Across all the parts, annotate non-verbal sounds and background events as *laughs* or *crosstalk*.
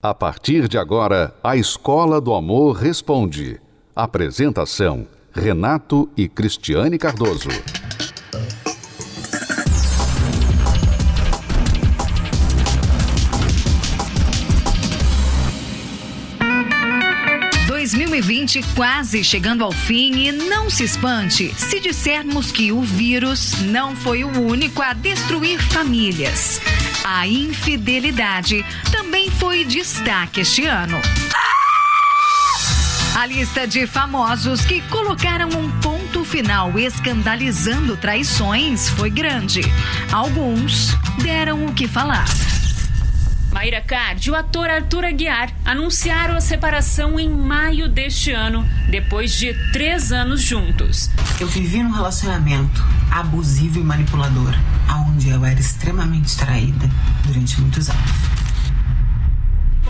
A partir de agora, a Escola do Amor Responde. Apresentação: Renato e Cristiane Cardoso. quase chegando ao fim e não se espante se dissermos que o vírus não foi o único a destruir famílias. A infidelidade também foi destaque este ano. A lista de famosos que colocaram um ponto final escandalizando traições foi grande. Alguns deram o que falar. Mayra Card e o ator Arthur Aguiar anunciaram a separação em maio deste ano, depois de três anos juntos. Eu vivi num relacionamento abusivo e manipulador, onde eu era extremamente traída durante muitos anos.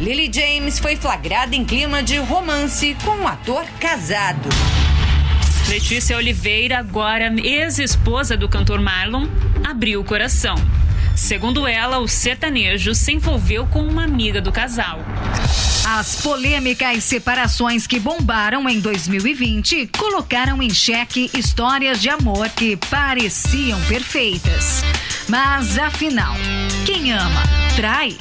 Lily James foi flagrada em clima de romance com um ator casado. Letícia Oliveira, agora ex-esposa do cantor Marlon, abriu o coração. Segundo ela, o sertanejo se envolveu com uma amiga do casal. As polêmicas separações que bombaram em 2020 colocaram em xeque histórias de amor que pareciam perfeitas. Mas afinal, quem ama, trai?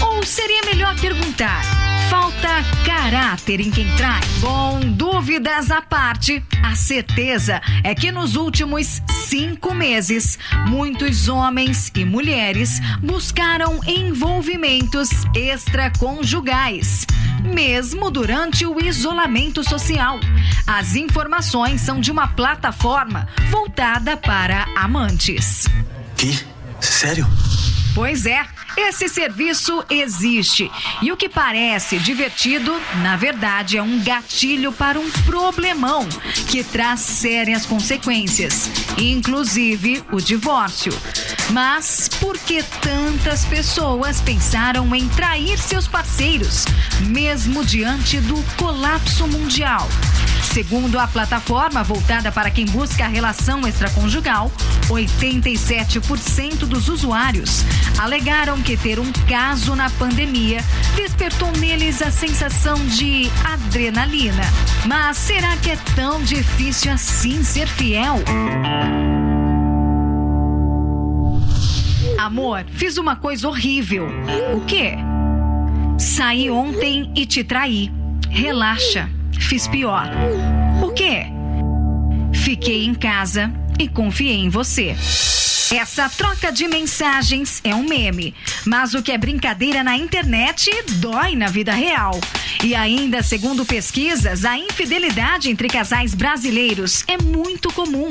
Ou seria melhor perguntar: falta caráter em quem trai? Bom, dúvidas à parte, a certeza é que nos últimos cinco meses, muitos homens e mulheres buscaram envolvimentos extraconjugais, mesmo durante o isolamento social. As informações são de uma plataforma voltada para amantes. Que? Sério? Pois é. Esse serviço existe e o que parece divertido, na verdade, é um gatilho para um problemão que traz sérias consequências, inclusive o divórcio. Mas por que tantas pessoas pensaram em trair seus parceiros, mesmo diante do colapso mundial? Segundo a plataforma voltada para quem busca a relação extraconjugal, 87% dos usuários alegaram que ter um caso na pandemia despertou neles a sensação de adrenalina. Mas será que é tão difícil assim ser fiel? Amor, fiz uma coisa horrível. O quê? Saí ontem e te traí. Relaxa, fiz pior. O quê? Fiquei em casa e confiei em você. Essa troca de mensagens é um meme, mas o que é brincadeira na internet dói na vida real. E ainda, segundo pesquisas, a infidelidade entre casais brasileiros é muito comum.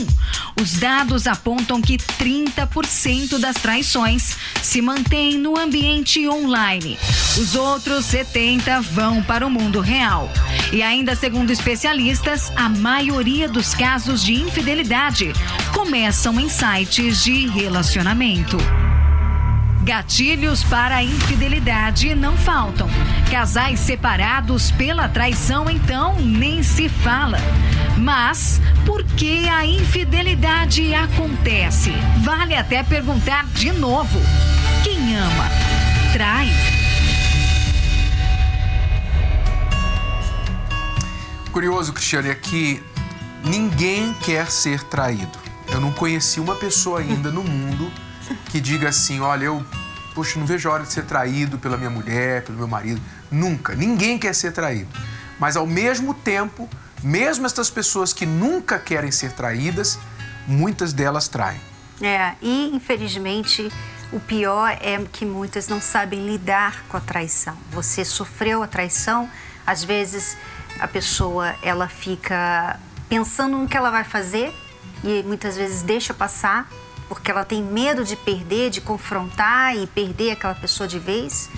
Os dados apontam que 30% das traições se mantêm no ambiente online. Os outros 70 vão para o mundo real. E ainda, segundo especialistas, a maioria dos casos de infidelidade começam em sites de relacionamento. Gatilhos para a infidelidade não faltam. Casais separados pela traição, então, nem se fala. Mas por que a infidelidade acontece? Vale até perguntar de novo: quem ama, trai? Curioso, Cristiane, é que ninguém quer ser traído. Eu não conheci uma pessoa ainda no mundo que diga assim: olha, eu poxa, não vejo a hora de ser traído pela minha mulher, pelo meu marido. Nunca. Ninguém quer ser traído. Mas ao mesmo tempo, mesmo estas pessoas que nunca querem ser traídas, muitas delas traem. É, e infelizmente o pior é que muitas não sabem lidar com a traição. Você sofreu a traição, às vezes a pessoa ela fica pensando no que ela vai fazer e muitas vezes deixa passar porque ela tem medo de perder, de confrontar e perder aquela pessoa de vez.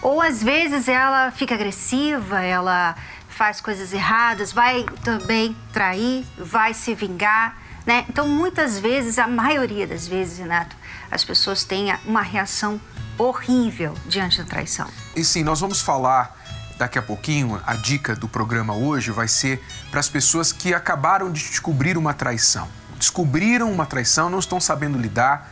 Ou às vezes ela fica agressiva, ela faz coisas erradas, vai também trair, vai se vingar, né? Então muitas vezes, a maioria das vezes, Renato, as pessoas têm uma reação horrível diante da traição. E sim, nós vamos falar daqui a pouquinho, a dica do programa hoje vai ser para as pessoas que acabaram de descobrir uma traição descobriram uma traição, não estão sabendo lidar.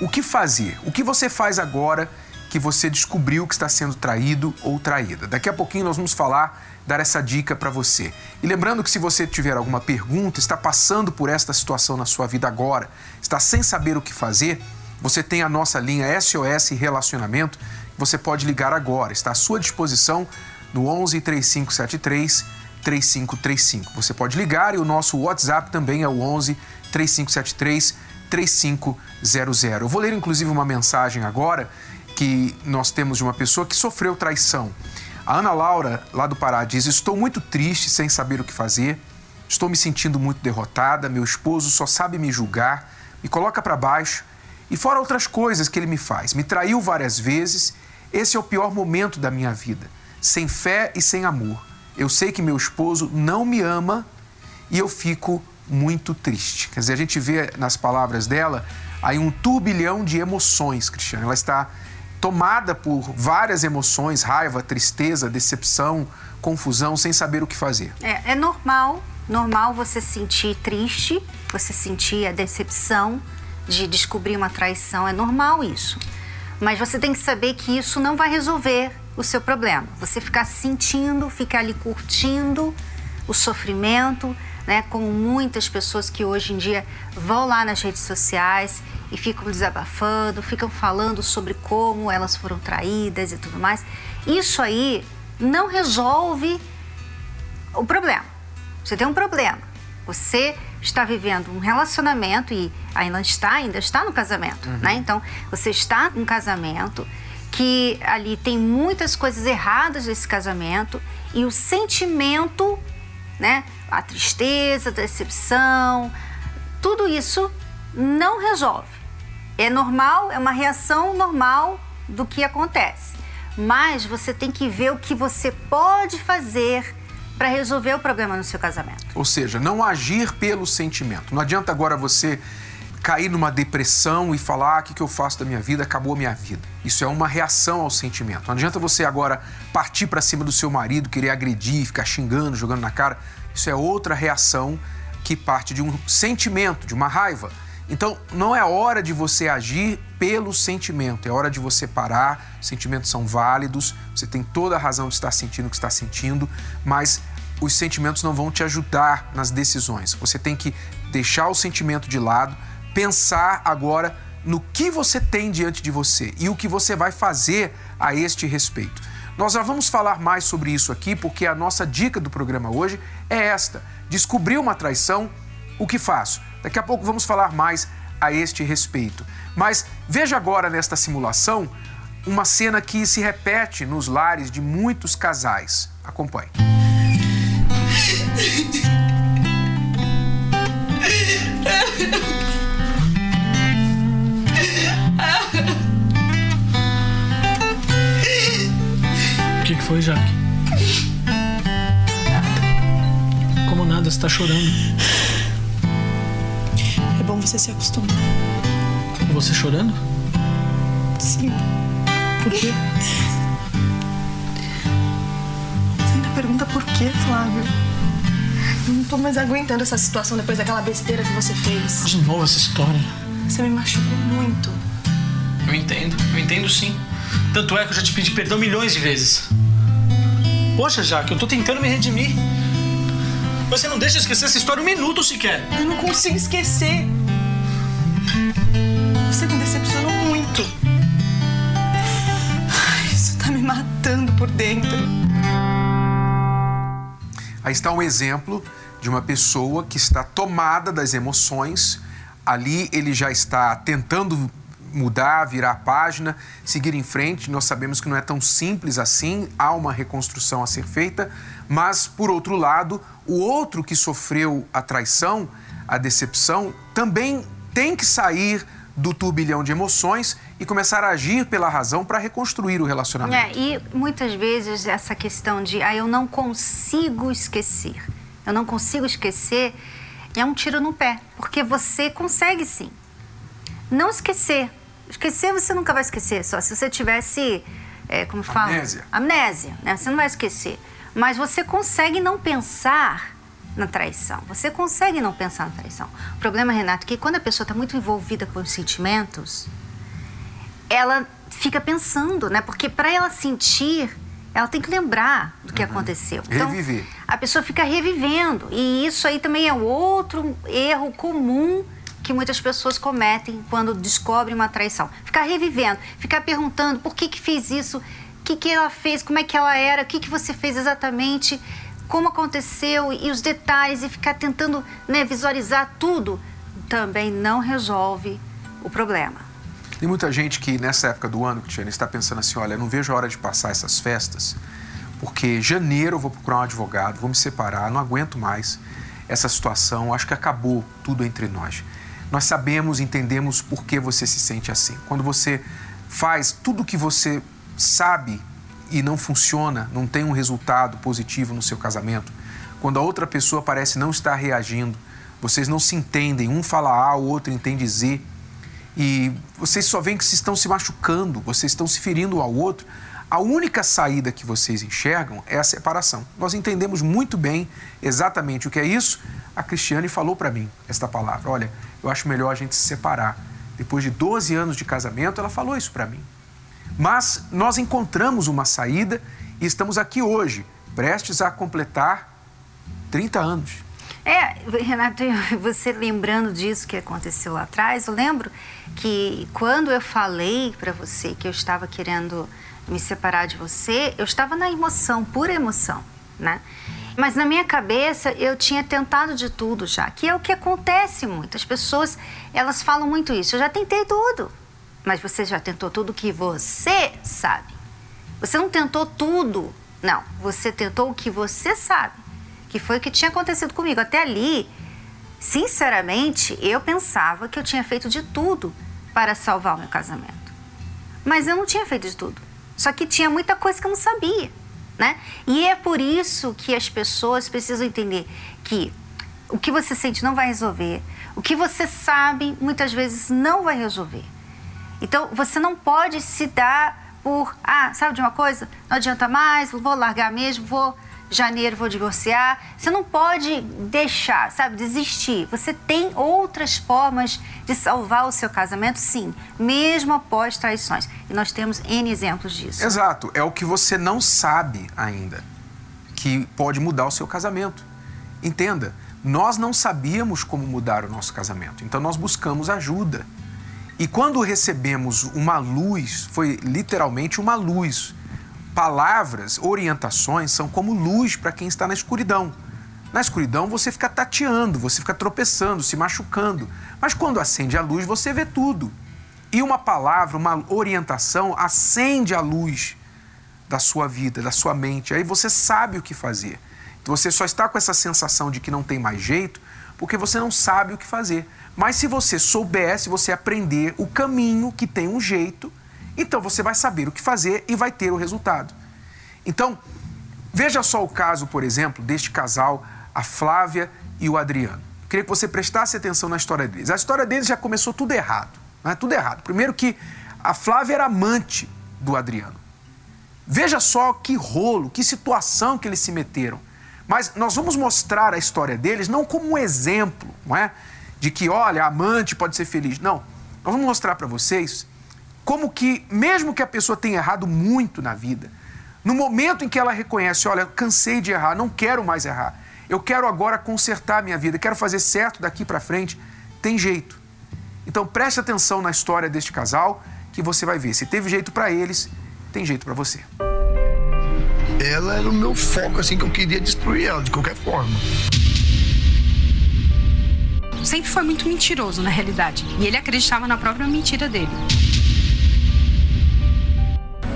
O que fazer? O que você faz agora que você descobriu que está sendo traído ou traída. Daqui a pouquinho nós vamos falar, dar essa dica para você. E lembrando que se você tiver alguma pergunta, está passando por esta situação na sua vida agora, está sem saber o que fazer, você tem a nossa linha SOS Relacionamento, você pode ligar agora, está à sua disposição no 11 3573 3535. Você pode ligar e o nosso WhatsApp também é o 11 3573 3500. Eu vou ler inclusive uma mensagem agora que nós temos de uma pessoa que sofreu traição. A Ana Laura, lá do Pará, diz: Estou muito triste, sem saber o que fazer. Estou me sentindo muito derrotada. Meu esposo só sabe me julgar, me coloca para baixo. E fora outras coisas que ele me faz. Me traiu várias vezes. Esse é o pior momento da minha vida. Sem fé e sem amor. Eu sei que meu esposo não me ama e eu fico muito triste. Quer dizer, a gente vê nas palavras dela aí um turbilhão de emoções, Cristiano. Ela está tomada por várias emoções, raiva, tristeza, decepção, confusão, sem saber o que fazer. É, é normal, normal você sentir triste, você sentir a decepção de descobrir uma traição, é normal isso. Mas você tem que saber que isso não vai resolver o seu problema. Você ficar sentindo, ficar ali curtindo o sofrimento, né? Como muitas pessoas que hoje em dia vão lá nas redes sociais e ficam desabafando, ficam falando sobre como elas foram traídas e tudo mais. Isso aí não resolve o problema. Você tem um problema. Você está vivendo um relacionamento e ainda está, ainda está no casamento, uhum. né? Então, você está num casamento que ali tem muitas coisas erradas nesse casamento e o sentimento, né, a tristeza, a decepção, tudo isso não resolve. É normal, é uma reação normal do que acontece. Mas você tem que ver o que você pode fazer para resolver o problema no seu casamento. Ou seja, não agir pelo sentimento. Não adianta agora você cair numa depressão e falar: ah, o que, que eu faço da minha vida? Acabou a minha vida. Isso é uma reação ao sentimento. Não adianta você agora partir para cima do seu marido, querer agredir, ficar xingando, jogando na cara. Isso é outra reação que parte de um sentimento, de uma raiva. Então, não é hora de você agir pelo sentimento, é hora de você parar. Os sentimentos são válidos, você tem toda a razão de estar sentindo o que está sentindo, mas os sentimentos não vão te ajudar nas decisões. Você tem que deixar o sentimento de lado, pensar agora no que você tem diante de você e o que você vai fazer a este respeito. Nós já vamos falar mais sobre isso aqui, porque a nossa dica do programa hoje é esta: descobrir uma traição, o que faço? Daqui a pouco vamos falar mais a este respeito. Mas veja agora nesta simulação uma cena que se repete nos lares de muitos casais. Acompanhe. *laughs* foi, Jaque? Como nada, você tá chorando. É bom você se acostumar. Você chorando? Sim. Por quê? Você ainda pergunta por quê, Flávio? Eu não tô mais aguentando essa situação depois daquela besteira que você fez. De novo essa história. Você me machucou muito. Eu entendo, eu entendo sim. Tanto é que eu já te pedi perdão milhões de vezes. Poxa, Jaque, eu tô tentando me redimir. Você não deixa esquecer essa história um minuto sequer. Eu não consigo esquecer. Você me decepcionou muito. Ai, isso tá me matando por dentro. Aí está um exemplo de uma pessoa que está tomada das emoções. Ali ele já está tentando mudar, virar a página, seguir em frente. Nós sabemos que não é tão simples assim, há uma reconstrução a ser feita, mas, por outro lado, o outro que sofreu a traição, a decepção, também tem que sair do turbilhão de emoções e começar a agir pela razão para reconstruir o relacionamento. É, e muitas vezes essa questão de ah, eu não consigo esquecer, eu não consigo esquecer, é um tiro no pé, porque você consegue sim. Não esquecer, Esquecer você nunca vai esquecer, só se você tivesse, é, como fala? Amnésia. Amnésia, né? Você não vai esquecer. Mas você consegue não pensar na traição. Você consegue não pensar na traição. O problema, Renato, é que quando a pessoa está muito envolvida com os sentimentos, ela fica pensando, né? Porque para ela sentir, ela tem que lembrar do que uhum. aconteceu. Então, Reviver. A pessoa fica revivendo. E isso aí também é outro erro comum que muitas pessoas cometem quando descobrem uma traição. Ficar revivendo, ficar perguntando por que que fez isso, o que que ela fez, como é que ela era, o que que você fez exatamente, como aconteceu e os detalhes e ficar tentando né, visualizar tudo também não resolve o problema. Tem muita gente que nessa época do ano, Cristiane, está pensando assim, olha, não vejo a hora de passar essas festas, porque janeiro eu vou procurar um advogado, vou me separar, não aguento mais essa situação, acho que acabou tudo entre nós. Nós sabemos, entendemos por que você se sente assim. Quando você faz tudo o que você sabe e não funciona, não tem um resultado positivo no seu casamento, quando a outra pessoa parece não estar reagindo, vocês não se entendem, um fala A, o outro entende Z, e vocês só veem que vocês estão se machucando, vocês estão se ferindo um ao outro, a única saída que vocês enxergam é a separação. Nós entendemos muito bem exatamente o que é isso. A Cristiane falou para mim esta palavra: olha, eu acho melhor a gente se separar. Depois de 12 anos de casamento, ela falou isso para mim. Mas nós encontramos uma saída e estamos aqui hoje, prestes a completar 30 anos. É, Renato, você lembrando disso que aconteceu lá atrás, eu lembro que quando eu falei para você que eu estava querendo me separar de você, eu estava na emoção, pura emoção, né? Mas na minha cabeça eu tinha tentado de tudo já, que é o que acontece muito. As pessoas, elas falam muito isso. Eu já tentei tudo. Mas você já tentou tudo que você sabe. Você não tentou tudo. Não, você tentou o que você sabe. Que foi o que tinha acontecido comigo. Até ali, sinceramente, eu pensava que eu tinha feito de tudo para salvar o meu casamento. Mas eu não tinha feito de tudo. Só que tinha muita coisa que eu não sabia, né? E é por isso que as pessoas precisam entender que o que você sente não vai resolver, o que você sabe muitas vezes não vai resolver. Então você não pode se dar por, ah, sabe de uma coisa? Não adianta mais, vou largar mesmo, vou janeiro vou divorciar. Você não pode deixar, sabe, desistir. Você tem outras formas de salvar o seu casamento, sim, mesmo após traições. E nós temos N exemplos disso. Exato. É o que você não sabe ainda que pode mudar o seu casamento. Entenda, nós não sabíamos como mudar o nosso casamento, então nós buscamos ajuda. E quando recebemos uma luz, foi literalmente uma luz palavras, orientações são como luz para quem está na escuridão. Na escuridão você fica tateando, você fica tropeçando, se machucando. Mas quando acende a luz, você vê tudo. E uma palavra, uma orientação acende a luz da sua vida, da sua mente. Aí você sabe o que fazer. Você só está com essa sensação de que não tem mais jeito porque você não sabe o que fazer. Mas se você souber, se você aprender o caminho que tem um jeito, então você vai saber o que fazer e vai ter o resultado. Então, veja só o caso, por exemplo, deste casal, a Flávia e o Adriano. Eu queria que você prestasse atenção na história deles. A história deles já começou tudo errado. Né? Tudo errado. Primeiro que a Flávia era amante do Adriano. Veja só que rolo, que situação que eles se meteram. Mas nós vamos mostrar a história deles não como um exemplo, não é? De que, olha, amante pode ser feliz. Não. Nós vamos mostrar para vocês como que, mesmo que a pessoa tenha errado muito na vida, no momento em que ela reconhece, olha, cansei de errar, não quero mais errar, eu quero agora consertar a minha vida, quero fazer certo daqui para frente, tem jeito. Então preste atenção na história deste casal, que você vai ver. Se teve jeito para eles, tem jeito para você. Ela era o meu foco, assim, que eu queria destruir ela de qualquer forma sempre foi muito mentiroso na realidade. E ele acreditava na própria mentira dele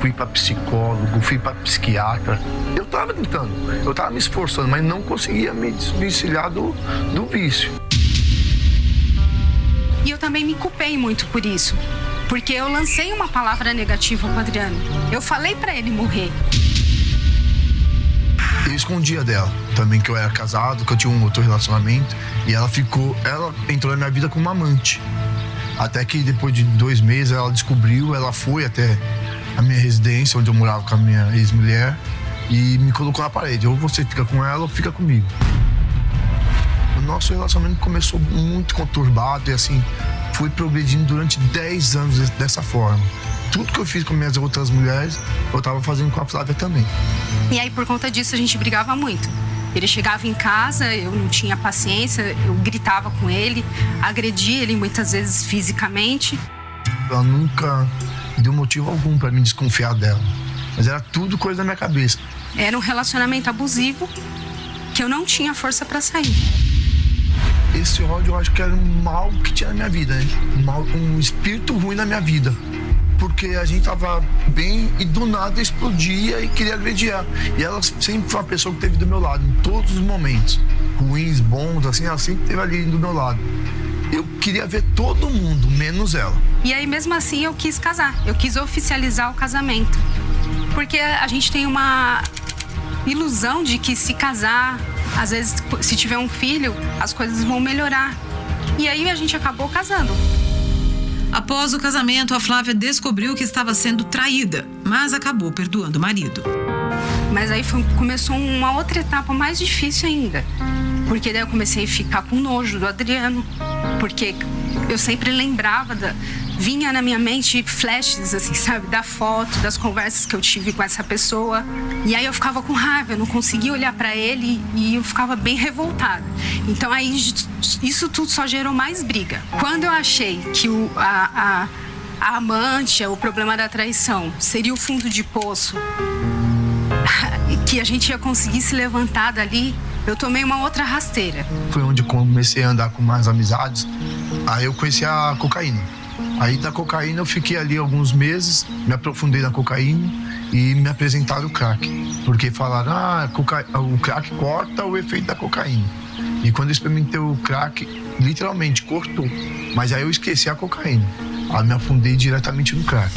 fui para psicólogo, fui para psiquiatra. Eu estava tentando, eu estava me esforçando, mas não conseguia me desvencilhar do, do vício. E eu também me culpei muito por isso, porque eu lancei uma palavra negativa para Adriano. Eu falei para ele morrer. Eu escondia dela também que eu era casado, que eu tinha um outro relacionamento e ela ficou, ela entrou na minha vida como amante. Até que depois de dois meses ela descobriu, ela foi até a minha residência, onde eu morava com a minha ex-mulher, e me colocou na parede. Ou você fica com ela ou fica comigo. O nosso relacionamento começou muito conturbado e assim, fui progredindo durante 10 anos dessa forma. Tudo que eu fiz com minhas outras mulheres, eu tava fazendo com a Flávia também. E aí, por conta disso, a gente brigava muito. Ele chegava em casa, eu não tinha paciência, eu gritava com ele, agredia ele muitas vezes fisicamente. Ela nunca deu motivo algum para me desconfiar dela, mas era tudo coisa da minha cabeça. Era um relacionamento abusivo que eu não tinha força para sair. Esse ódio eu acho que era um mal que tinha na minha vida, né? um, mal, um espírito ruim na minha vida porque a gente tava bem e do nada explodia e queria agredir ela. E ela sempre foi uma pessoa que teve do meu lado, em todos os momentos. Ruins, bons, assim, ela sempre esteve ali do meu lado. Eu queria ver todo mundo, menos ela. E aí, mesmo assim, eu quis casar. Eu quis oficializar o casamento. Porque a gente tem uma ilusão de que se casar, às vezes, se tiver um filho, as coisas vão melhorar. E aí a gente acabou casando. Após o casamento, a Flávia descobriu que estava sendo traída, mas acabou perdoando o marido. Mas aí foi, começou uma outra etapa mais difícil ainda. Porque daí eu comecei a ficar com nojo do Adriano. Porque eu sempre lembrava da, vinha na minha mente flashes, assim, sabe, da foto, das conversas que eu tive com essa pessoa. E aí eu ficava com raiva, eu não conseguia olhar para ele e eu ficava bem revoltada. Então aí isso tudo só gerou mais briga. Quando eu achei que o, a, a, a amante, o problema da traição, seria o fundo de poço, que a gente ia conseguir se levantar dali, eu tomei uma outra rasteira. Foi onde comecei a andar com mais amizades. Aí eu conheci a cocaína. Aí da cocaína eu fiquei ali alguns meses, me aprofundei na cocaína e me apresentaram o crack. Porque falaram, ah, o crack corta o efeito da cocaína. E quando eu experimentei o crack, literalmente cortou. Mas aí eu esqueci a cocaína. Aí me afundei diretamente no crack.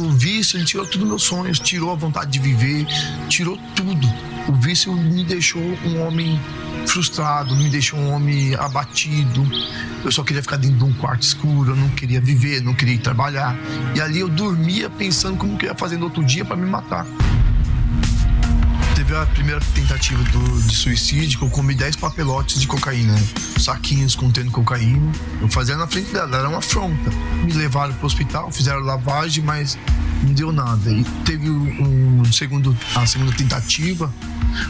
O vício, ele tirou tudo meus sonhos, tirou a vontade de viver, tirou tudo. O vício me deixou um homem frustrado, me deixou um homem abatido. Eu só queria ficar dentro de um quarto escuro, eu não queria viver, não queria trabalhar. E ali eu dormia pensando como que eu ia fazer no outro dia para me matar. Teve a primeira tentativa do, de suicídio, que eu comi 10 papelotes de cocaína, saquinhos contendo cocaína. Eu fazia na frente dela, era uma afronta. Me levaram pro hospital, fizeram lavagem, mas não deu nada. E teve um segundo, a segunda tentativa,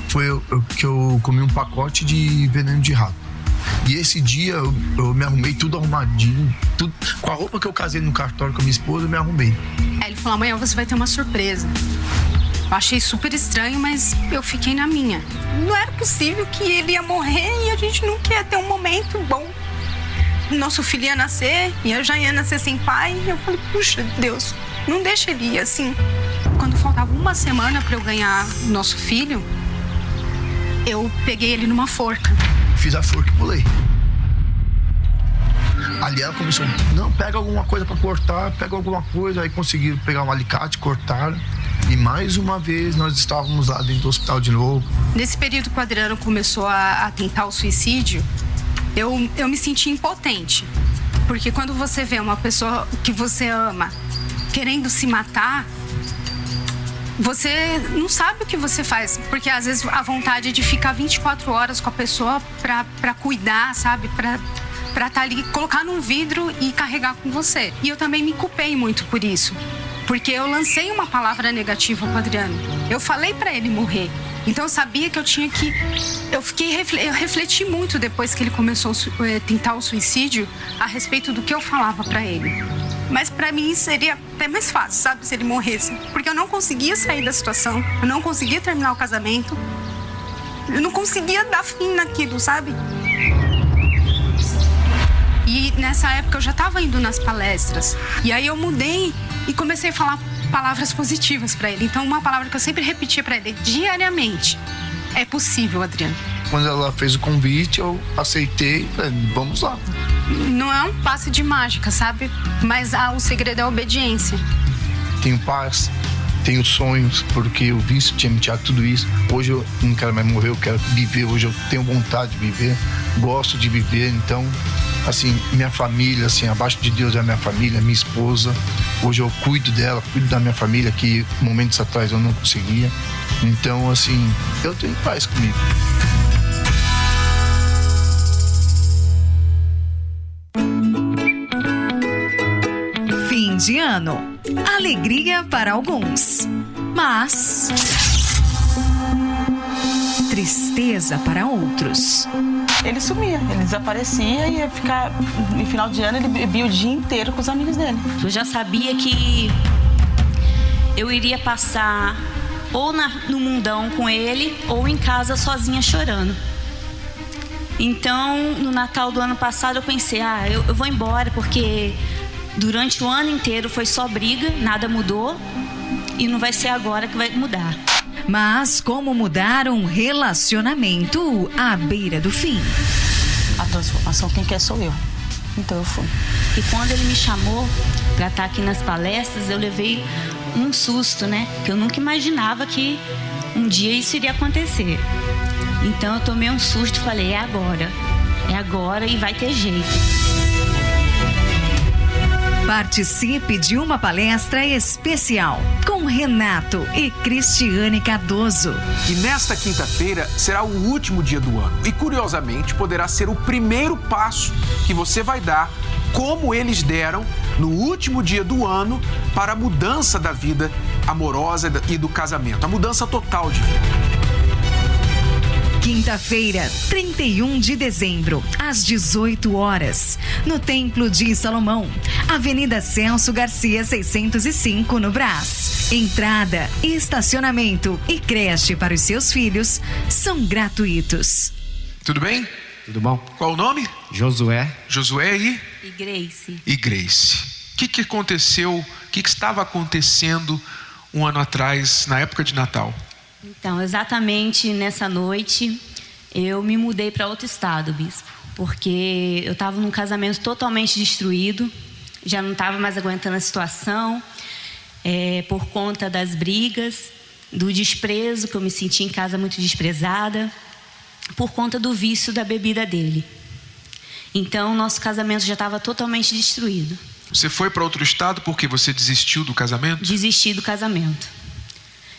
foi eu, eu, que eu comi um pacote de veneno de rato. E esse dia eu, eu, me arrumei tudo arrumadinho, tudo, com a roupa que eu casei no cartório com a minha esposa, eu me arrumei. Aí ele falou: amanhã você vai ter uma surpresa. Eu achei super estranho, mas eu fiquei na minha. Não era possível que ele ia morrer e a gente não queria ter um momento bom. Nosso filho ia nascer e eu já ia nascer sem pai. E eu falei: puxa, Deus, não deixa ele ir assim. Quando faltava uma semana para eu ganhar nosso filho, eu peguei ele numa forca. Fiz a forca e pulei. Ali ela começou, não, pega alguma coisa para cortar, pega alguma coisa. Aí conseguiram pegar um alicate, cortaram. E mais uma vez nós estávamos lá dentro do hospital de novo. Nesse período que o Adriano começou a, a tentar o suicídio, eu, eu me senti impotente. Porque quando você vê uma pessoa que você ama querendo se matar, você não sabe o que você faz. Porque às vezes a vontade é de ficar 24 horas com a pessoa para cuidar, sabe? Pra, pra estar tá ali, colocar num vidro e carregar com você. E eu também me culpei muito por isso. Porque eu lancei uma palavra negativa pro Adriano. Eu falei para ele morrer. Então eu sabia que eu tinha que. Eu fiquei. Eu refleti muito depois que ele começou a eh, tentar o suicídio a respeito do que eu falava para ele. Mas para mim seria até mais fácil, sabe, se ele morresse. Porque eu não conseguia sair da situação, eu não conseguia terminar o casamento, eu não conseguia dar fim naquilo, sabe? E nessa época eu já estava indo nas palestras. E aí eu mudei e comecei a falar palavras positivas para ele. Então, uma palavra que eu sempre repetia para ele diariamente: É possível, Adriano. Quando ela fez o convite, eu aceitei, falei, vamos lá não é um passe de mágica, sabe? Mas ah, o segredo é a obediência. Tenho paz, tenho sonhos, porque o vício tinha me tirado tudo isso. Hoje eu não quero mais morrer, eu quero viver. Hoje eu tenho vontade de viver, gosto de viver. Então, assim, minha família, assim, abaixo de Deus é a minha família, minha esposa. Hoje eu cuido dela, cuido da minha família, que momentos atrás eu não conseguia. Então, assim, eu tenho paz comigo. Fim de ano. Alegria para alguns, mas tristeza para outros. Ele sumia, ele desaparecia e ia ficar. No final de ano, ele bebia o dia inteiro com os amigos dele. Eu já sabia que eu iria passar ou na, no mundão com ele ou em casa sozinha chorando. Então, no Natal do ano passado, eu pensei: ah, eu, eu vou embora porque durante o ano inteiro foi só briga, nada mudou e não vai ser agora que vai mudar. Mas como mudar um relacionamento à beira do fim? A transformação quem quer sou eu. Então eu fui. E quando ele me chamou para estar aqui nas palestras, eu levei um susto, né? Que eu nunca imaginava que um dia isso iria acontecer. Então eu tomei um susto e falei: é agora. É agora e vai ter jeito. Participe de uma palestra especial com Renato e Cristiane Cardoso. E nesta quinta-feira será o último dia do ano. E curiosamente poderá ser o primeiro passo que você vai dar, como eles deram no último dia do ano, para a mudança da vida amorosa e do casamento a mudança total de vida. Quinta-feira, 31 de dezembro, às 18 horas, no Templo de Salomão, Avenida Celso Garcia, 605, no Brás. Entrada, estacionamento e creche para os seus filhos são gratuitos. Tudo bem? Tudo bom? Qual o nome? Josué. Josué e? E Grace. E Grace. O que, que aconteceu? O que, que estava acontecendo um ano atrás, na época de Natal? Então, exatamente nessa noite, eu me mudei para outro estado, bispo, porque eu estava num casamento totalmente destruído, já não estava mais aguentando a situação, é, por conta das brigas, do desprezo, que eu me senti em casa muito desprezada, por conta do vício da bebida dele. Então, nosso casamento já estava totalmente destruído. Você foi para outro estado porque você desistiu do casamento? Desisti do casamento.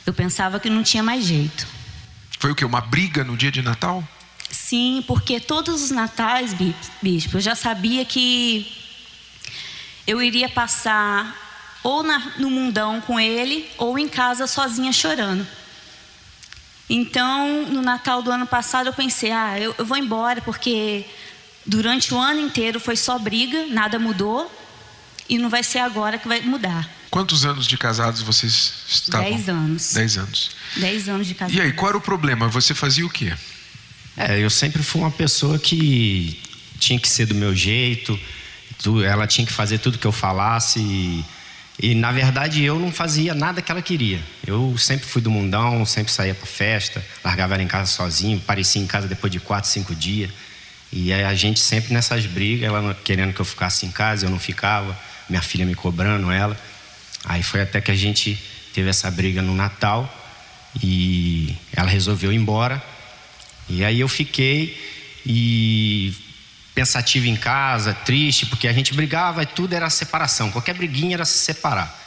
Eu pensava que não tinha mais jeito. Foi o que? Uma briga no dia de Natal? Sim, porque todos os natais, bispo, eu já sabia que eu iria passar ou na, no mundão com ele ou em casa sozinha chorando. Então, no Natal do ano passado, eu pensei: ah, eu, eu vou embora porque durante o ano inteiro foi só briga, nada mudou e não vai ser agora que vai mudar. Quantos anos de casados vocês estavam? Dez anos. Dez anos. Dez anos de casados. E aí, qual era o problema? Você fazia o quê? É, eu sempre fui uma pessoa que tinha que ser do meu jeito, ela tinha que fazer tudo que eu falasse. E, e, na verdade eu não fazia nada que ela queria. Eu sempre fui do mundão, sempre saía para festa, largava ela em casa sozinho, parecia em casa depois de quatro, cinco dias. E a gente sempre nessas brigas, ela querendo que eu ficasse em casa, eu não ficava, minha filha me cobrando ela. Aí foi até que a gente teve essa briga no Natal e ela resolveu ir embora. E aí eu fiquei e pensativo em casa, triste, porque a gente brigava e tudo era separação, qualquer briguinha era se separar.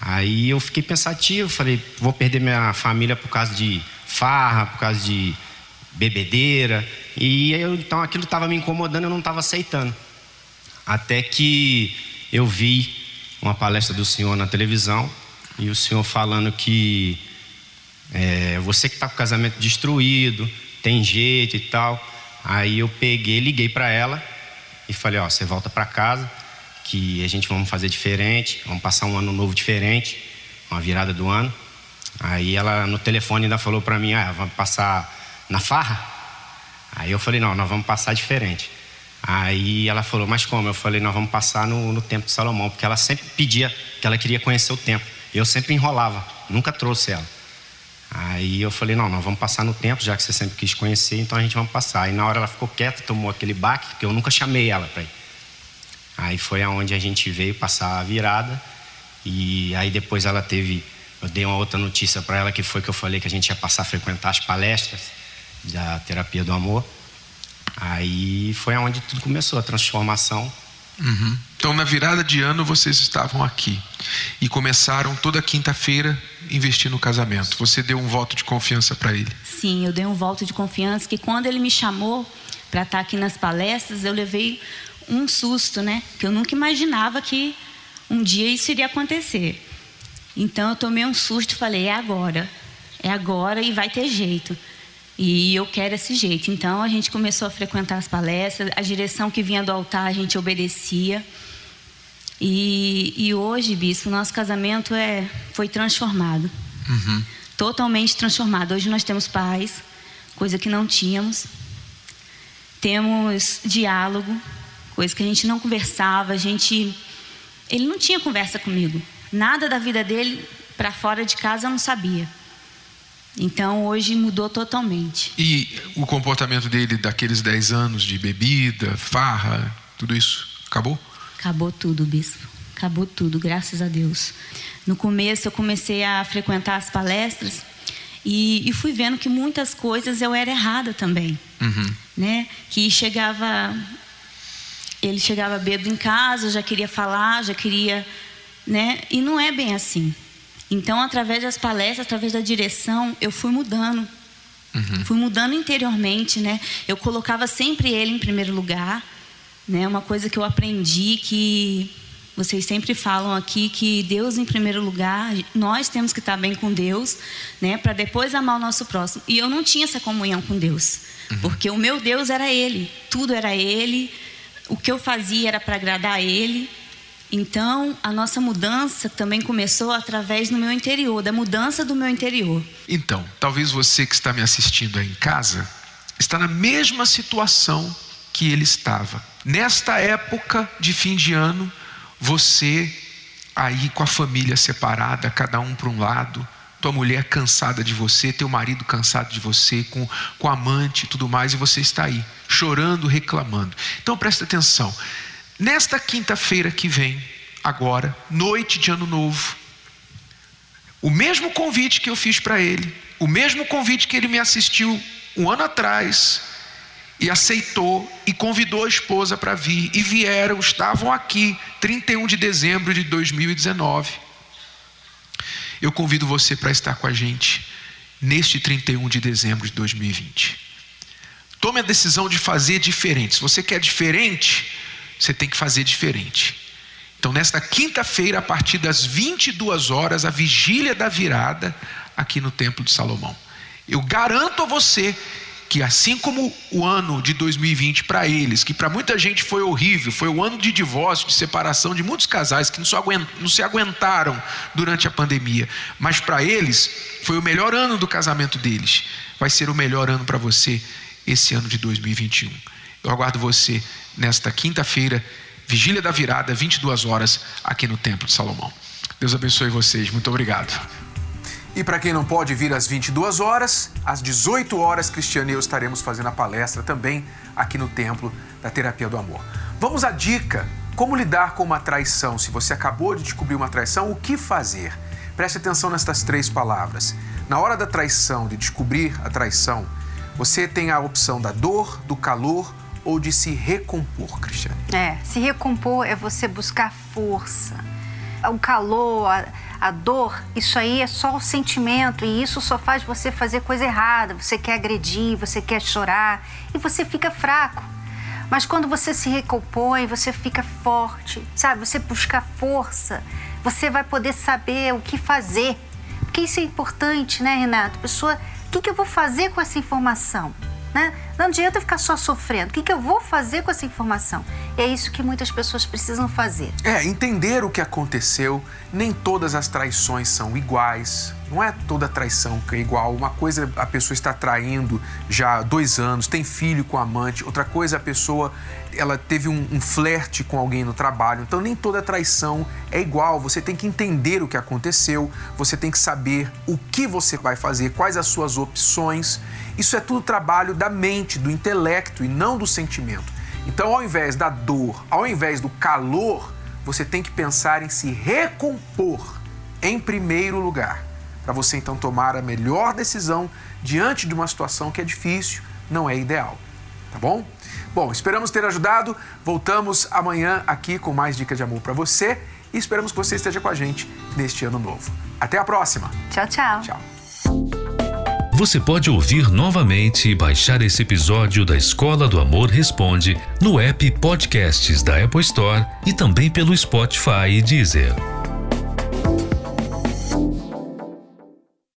Aí eu fiquei pensativo, falei, vou perder minha família por causa de farra, por causa de bebedeira. E eu, então aquilo estava me incomodando, eu não estava aceitando. Até que eu vi uma palestra do senhor na televisão e o senhor falando que é, você que está com o casamento destruído, tem jeito e tal. Aí eu peguei, liguei para ela e falei: Ó, você volta para casa, que a gente vamos fazer diferente, vamos passar um ano novo diferente, uma virada do ano. Aí ela no telefone ainda falou para mim: Ah, vamos passar na farra? Aí eu falei: Não, nós vamos passar diferente. Aí ela falou, mas como? Eu falei, nós vamos passar no, no Templo de Salomão, porque ela sempre pedia que ela queria conhecer o templo. Eu sempre enrolava, nunca trouxe ela. Aí eu falei, não, nós vamos passar no templo, já que você sempre quis conhecer, então a gente vai passar. Aí na hora ela ficou quieta, tomou aquele baque, porque eu nunca chamei ela para ir. Aí foi aonde a gente veio passar a virada. E aí depois ela teve, eu dei uma outra notícia para ela que foi que eu falei que a gente ia passar a frequentar as palestras da terapia do amor. Aí foi aonde tudo começou, a transformação. Uhum. Então, na virada de ano, vocês estavam aqui e começaram toda quinta-feira investir no casamento. Você deu um voto de confiança para ele? Sim, eu dei um voto de confiança que quando ele me chamou para estar aqui nas palestras, eu levei um susto, né? Que eu nunca imaginava que um dia isso iria acontecer. Então eu tomei um susto e falei: é agora, é agora e vai ter jeito. E eu quero esse jeito. Então a gente começou a frequentar as palestras, a direção que vinha do altar a gente obedecia. E, e hoje, bispo, nosso casamento é, foi transformado. Uhum. Totalmente transformado. Hoje nós temos paz, coisa que não tínhamos. Temos diálogo, coisa que a gente não conversava. A gente, ele não tinha conversa comigo. Nada da vida dele para fora de casa eu não sabia. Então hoje mudou totalmente. E o comportamento dele daqueles 10 anos de bebida, farra, tudo isso, acabou? Acabou tudo, bispo. Acabou tudo, graças a Deus. No começo eu comecei a frequentar as palestras e, e fui vendo que muitas coisas eu era errada também, uhum. né? Que chegava, ele chegava bêbado em casa, já queria falar, já queria, né? E não é bem assim. Então, através das palestras, através da direção, eu fui mudando. Uhum. Fui mudando interiormente, né? Eu colocava sempre ele em primeiro lugar, né? Uma coisa que eu aprendi que vocês sempre falam aqui que Deus em primeiro lugar, nós temos que estar bem com Deus, né, para depois amar o nosso próximo. E eu não tinha essa comunhão com Deus, Uhum. porque o meu Deus era ele, tudo era ele, o que eu fazia era para agradar a ele. Então, a nossa mudança também começou através do meu interior, da mudança do meu interior. Então, talvez você que está me assistindo aí em casa está na mesma situação que ele estava. Nesta época de fim de ano, você aí com a família separada, cada um para um lado, tua mulher cansada de você, teu marido cansado de você, com, com amante e tudo mais, e você está aí, chorando, reclamando. Então presta atenção. Nesta quinta-feira que vem, agora, noite de ano novo, o mesmo convite que eu fiz para ele, o mesmo convite que ele me assistiu um ano atrás, e aceitou e convidou a esposa para vir, e vieram, estavam aqui, 31 de dezembro de 2019. Eu convido você para estar com a gente neste 31 de dezembro de 2020. Tome a decisão de fazer diferente. Se você quer diferente, você tem que fazer diferente. Então, nesta quinta-feira, a partir das 22 horas, a vigília da virada aqui no Templo de Salomão. Eu garanto a você que assim como o ano de 2020 para eles, que para muita gente foi horrível, foi o ano de divórcio, de separação de muitos casais que não se, aguentaram durante a pandemia, mas para eles foi o melhor ano do casamento deles. Vai ser o melhor ano para você esse ano de 2021. Eu aguardo você nesta quinta-feira, vigília da virada, 22 horas, aqui no Templo de Salomão. Deus abençoe vocês. Muito obrigado. E para quem não pode vir às 22 horas, às 18 horas, Cristiano e eu estaremos fazendo a palestra também aqui no Templo da Terapia do Amor. Vamos à dica: como lidar com uma traição? Se você acabou de descobrir uma traição, o que fazer? Preste atenção nestas três palavras. Na hora da traição, de descobrir a traição, você tem a opção da dor, do calor ou de se recompor, Cristiane. É, se recompor é você buscar força. O calor, a, a dor, isso aí é só o sentimento e isso só faz você fazer coisa errada. Você quer agredir, você quer chorar e você fica fraco. Mas quando você se recompõe, você fica forte, sabe? Você busca força, você vai poder saber o que fazer. Porque isso é importante, né, Renato? Pessoa, o que, que eu vou fazer com essa informação? Né? Não adianta ficar só sofrendo. O que, que eu vou fazer com essa informação? É isso que muitas pessoas precisam fazer. É, entender o que aconteceu. Nem todas as traições são iguais. Não é toda traição que é igual. Uma coisa a pessoa está traindo já há dois anos, tem filho com amante. Outra coisa a pessoa ela teve um, um flerte com alguém no trabalho. Então nem toda traição é igual. Você tem que entender o que aconteceu. Você tem que saber o que você vai fazer, quais as suas opções. Isso é tudo trabalho da mente, do intelecto e não do sentimento. Então, ao invés da dor, ao invés do calor, você tem que pensar em se recompor em primeiro lugar, para você então tomar a melhor decisão diante de uma situação que é difícil, não é ideal. Tá bom? Bom, esperamos ter ajudado. Voltamos amanhã aqui com mais dicas de amor para você e esperamos que você esteja com a gente neste ano novo. Até a próxima. Tchau, tchau. Tchau. Você pode ouvir novamente e baixar esse episódio da Escola do Amor Responde no app Podcasts da Apple Store e também pelo Spotify e Deezer.